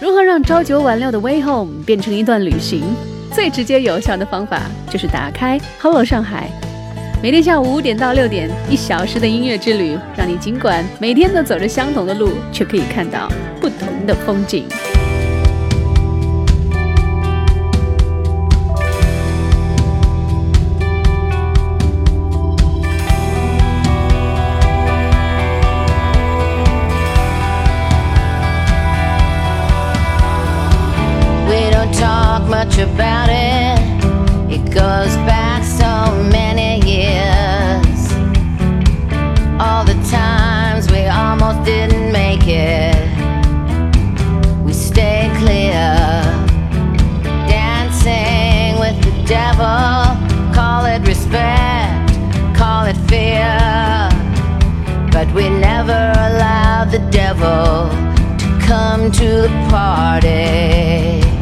如何让朝九晚六的 Way Home 变成一段旅行？最直接有效的方法就是打开 Hello 上海，每天下午五点到六点，一小时的音乐之旅，让你尽管每天都走着相同的路，却可以看到不同的风景。Devil. Call it respect, call it fear. But we never allowed the devil to come to the party.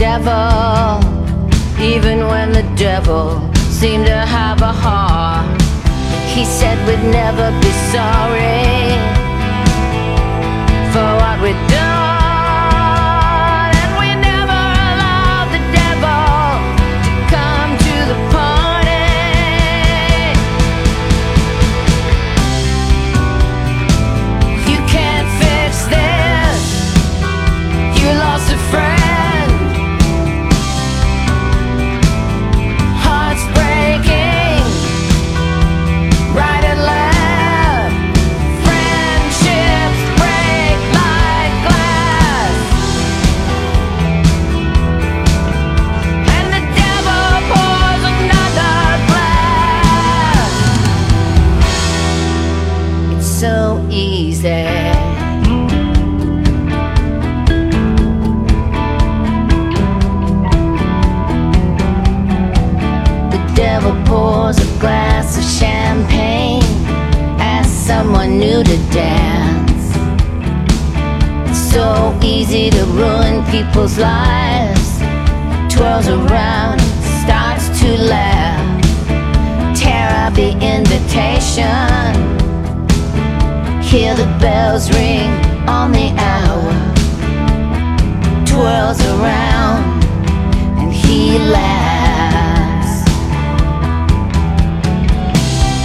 Devil, even when the devil seemed to have a heart. He said we'd never be sorry for what we'd done. new to dance. It's so easy to ruin people's lives. Twirls around, starts to laugh. Tear up the invitation. Hear the bells ring on the hour. Twirls around and he laughs.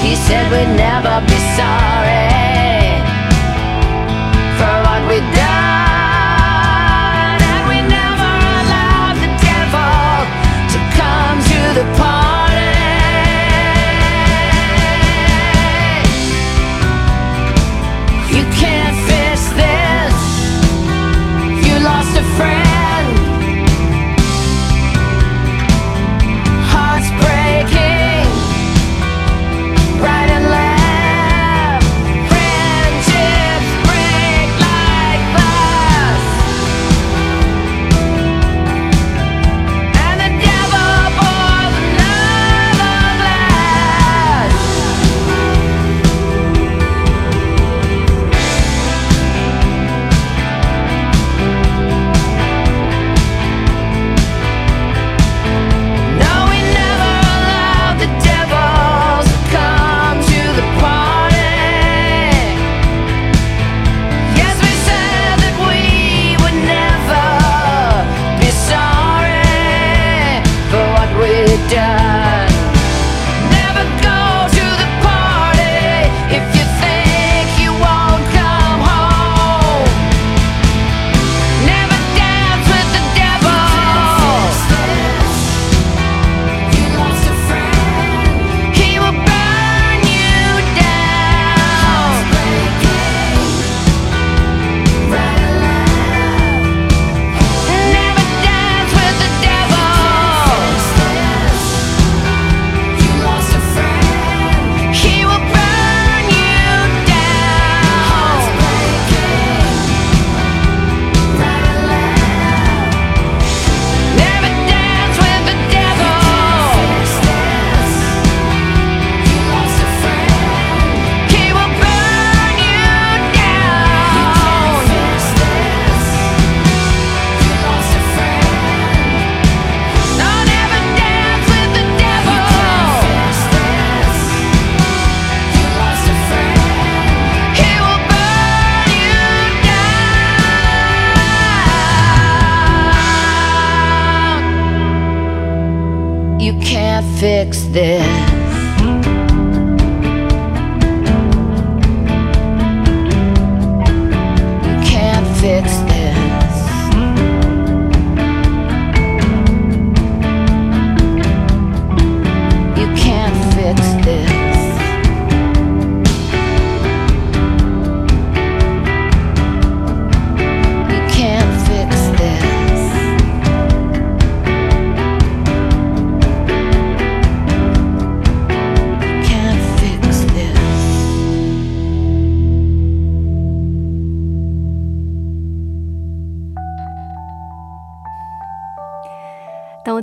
He said we'd never be sorry.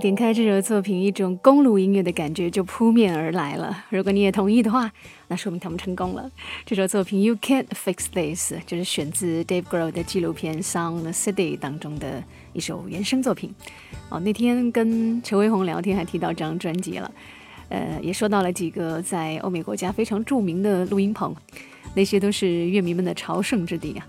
点开这首作品，一种公路音乐的感觉就扑面而来了。如果你也同意的话，那说明他们成功了。这首作品《You Can't Fix This》就是选自 Dave Grohl 的纪录片《Sound City》当中的一首原声作品。哦，那天跟陈伟红聊天，还提到这张专辑了。呃，也说到了几个在欧美国家非常著名的录音棚，那些都是乐迷们的朝圣之地啊。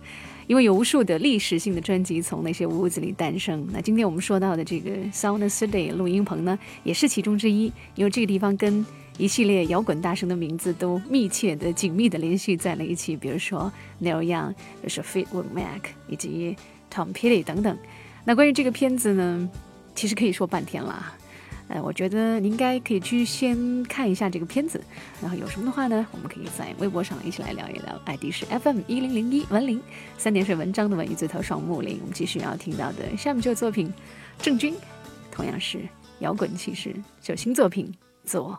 因为有无数的历史性的专辑从那些屋子里诞生。那今天我们说到的这个 Sound City 录音棚呢，也是其中之一。因为这个地方跟一系列摇滚大神的名字都密切的、紧密的联系在了一起，比如说 Neil Young，比如说 Fleetwood Mac 以及 Tom Petty 等等。那关于这个片子呢，其实可以说半天了。呃，我觉得你应该可以去先看一下这个片子，然后有什么的话呢，我们可以在微博上一起来聊一聊。ID 是 FM 一零零一文林，三点水文章的文艺字头双木林。我们继续要听到的下面这个作品，郑钧，同样是摇滚气势，就新作品《左》。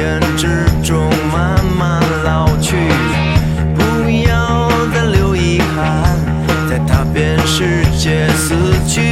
眼之中慢慢老去。不要再留遗憾，在踏遍世界死去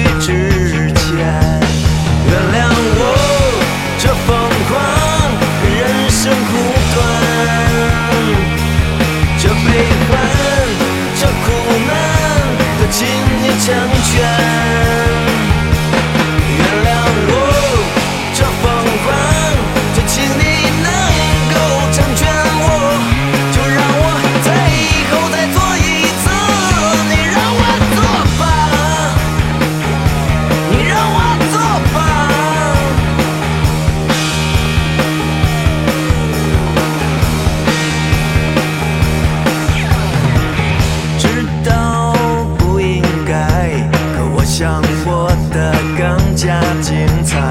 加精彩。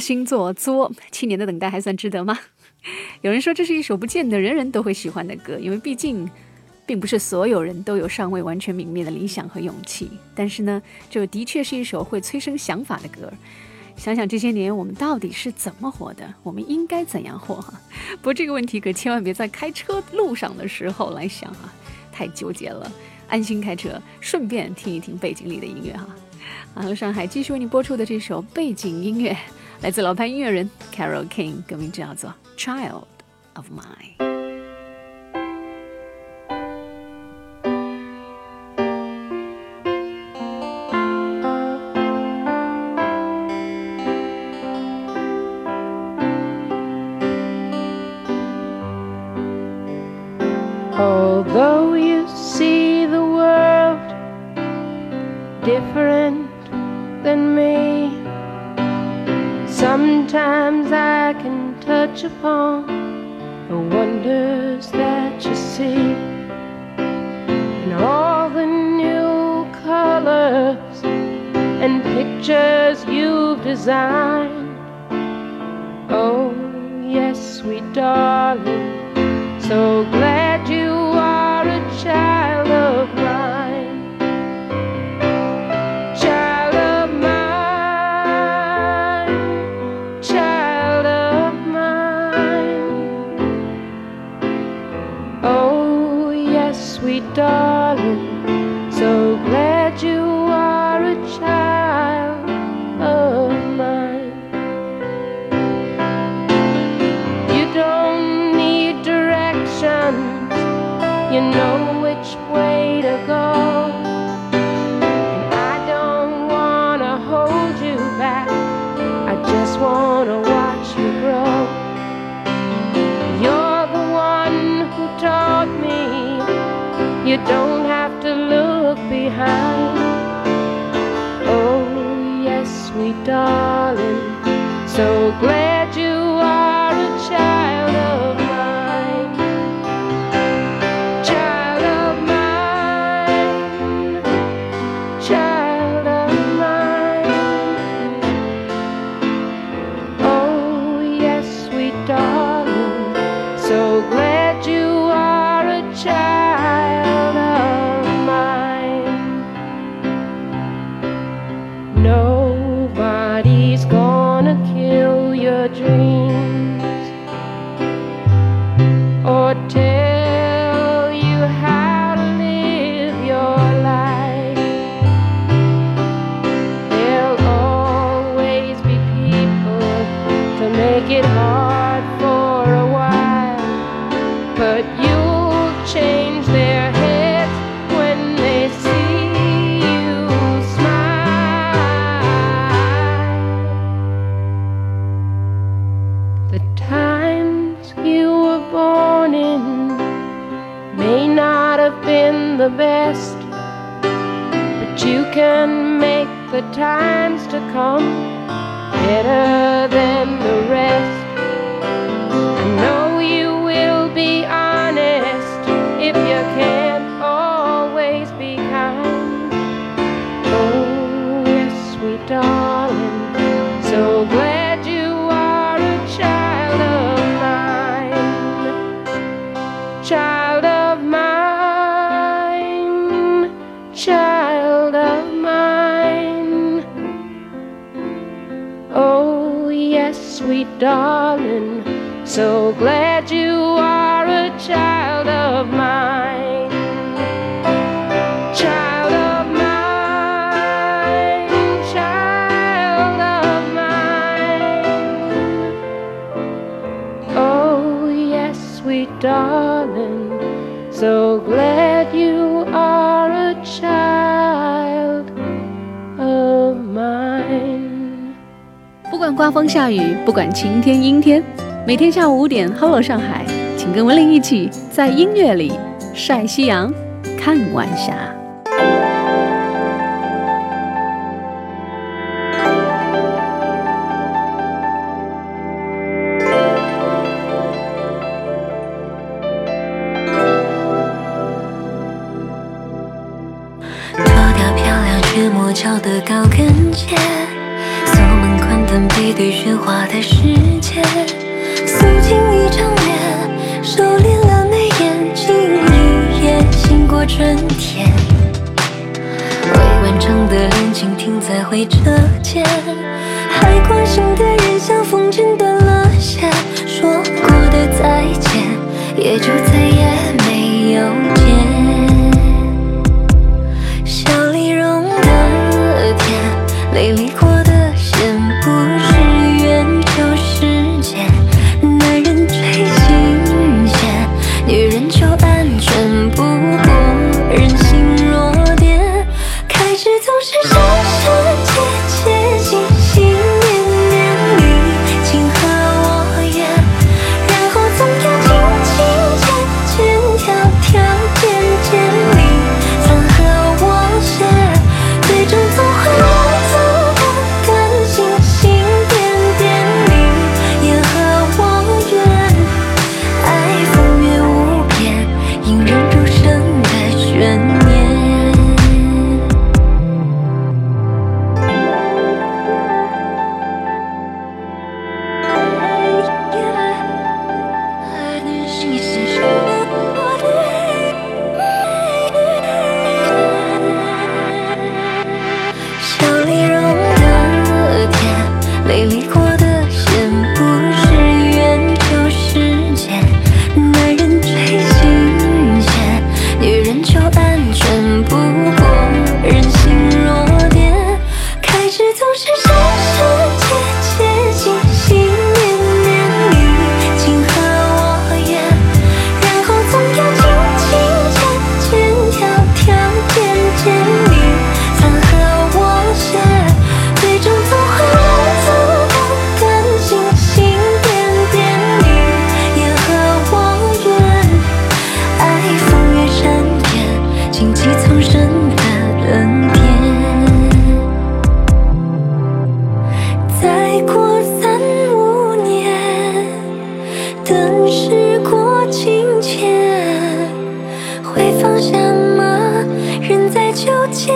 星座作，七年的等待还算值得吗？有人说这是一首不见得人人都会喜欢的歌，因为毕竟，并不是所有人都有尚未完全泯灭的理想和勇气。但是呢，这的确是一首会催生想法的歌。想想这些年我们到底是怎么活的，我们应该怎样活？哈，不过这个问题可千万别在开车路上的时候来想啊，太纠结了。安心开车，顺便听一听背景里的音乐哈。好，上海继续为你播出的这首背景音乐，来自老牌音乐人 Carol King，歌名叫做《Child of Mine》。Although you see the world different than me, sometimes I can touch upon the wonders that you see and all the new colors and pictures you've designed. Oh, yes, sweet darling so glad sweet darling, so glad you so glad the best, but you can make the times to come better than the rest. Darling, so glad you are a child of mine. Child of mine, child of mine. Oh, yes, sweet darling, so 刮风下雨，不管晴天阴天，每天下午五点，Hello 上海，请跟文玲一起在音乐里晒夕阳，看晚霞。脱掉漂亮却磨脚的高跟鞋，背对喧哗的世界，素净一张脸，收敛了眉眼，静一夜，醒过春天。未完成的恋情停在回车键，还关心的人像风筝断了线，说过的再见，也就再也没有见。等时过境迁，会放下吗？仍在纠结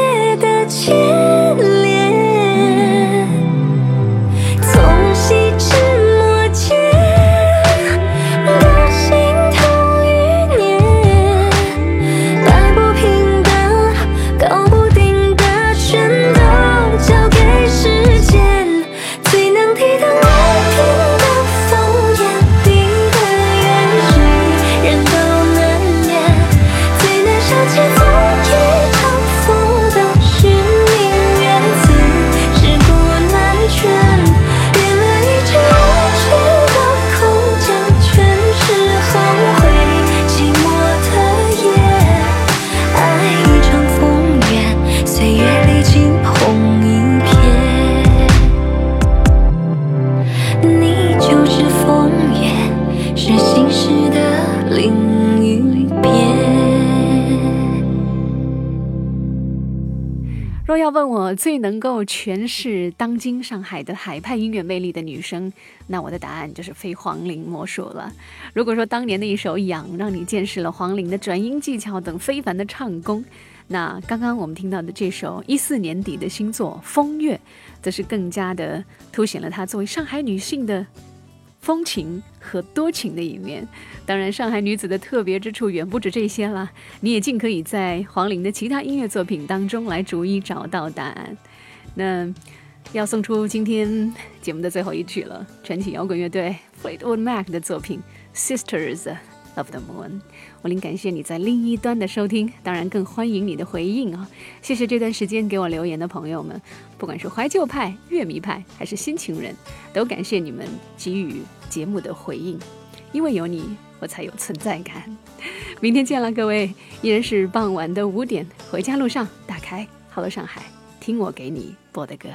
最能够诠释当今上海的海派音乐魅力的女生，那我的答案就是非黄龄莫属了。如果说当年的一首《痒》让你见识了黄龄的转音技巧等非凡的唱功，那刚刚我们听到的这首一四年底的新作《风月》，则是更加的凸显了她作为上海女性的风情和多情的一面。当然，上海女子的特别之处远不止这些啦，你也尽可以在黄龄的其他音乐作品当中来逐一找到答案。那要送出今天节目的最后一曲了，传奇摇滚乐队 Fleetwood Mac 的作品《Sisters of the Moon》。我另感谢你在另一端的收听，当然更欢迎你的回应啊！谢谢这段时间给我留言的朋友们，不管是怀旧派、乐迷派还是新情人，都感谢你们给予节目的回应，因为有你，我才有存在感。明天见了各位，依然是傍晚的五点，回家路上打开《Hello 上海》，听我给你播的歌。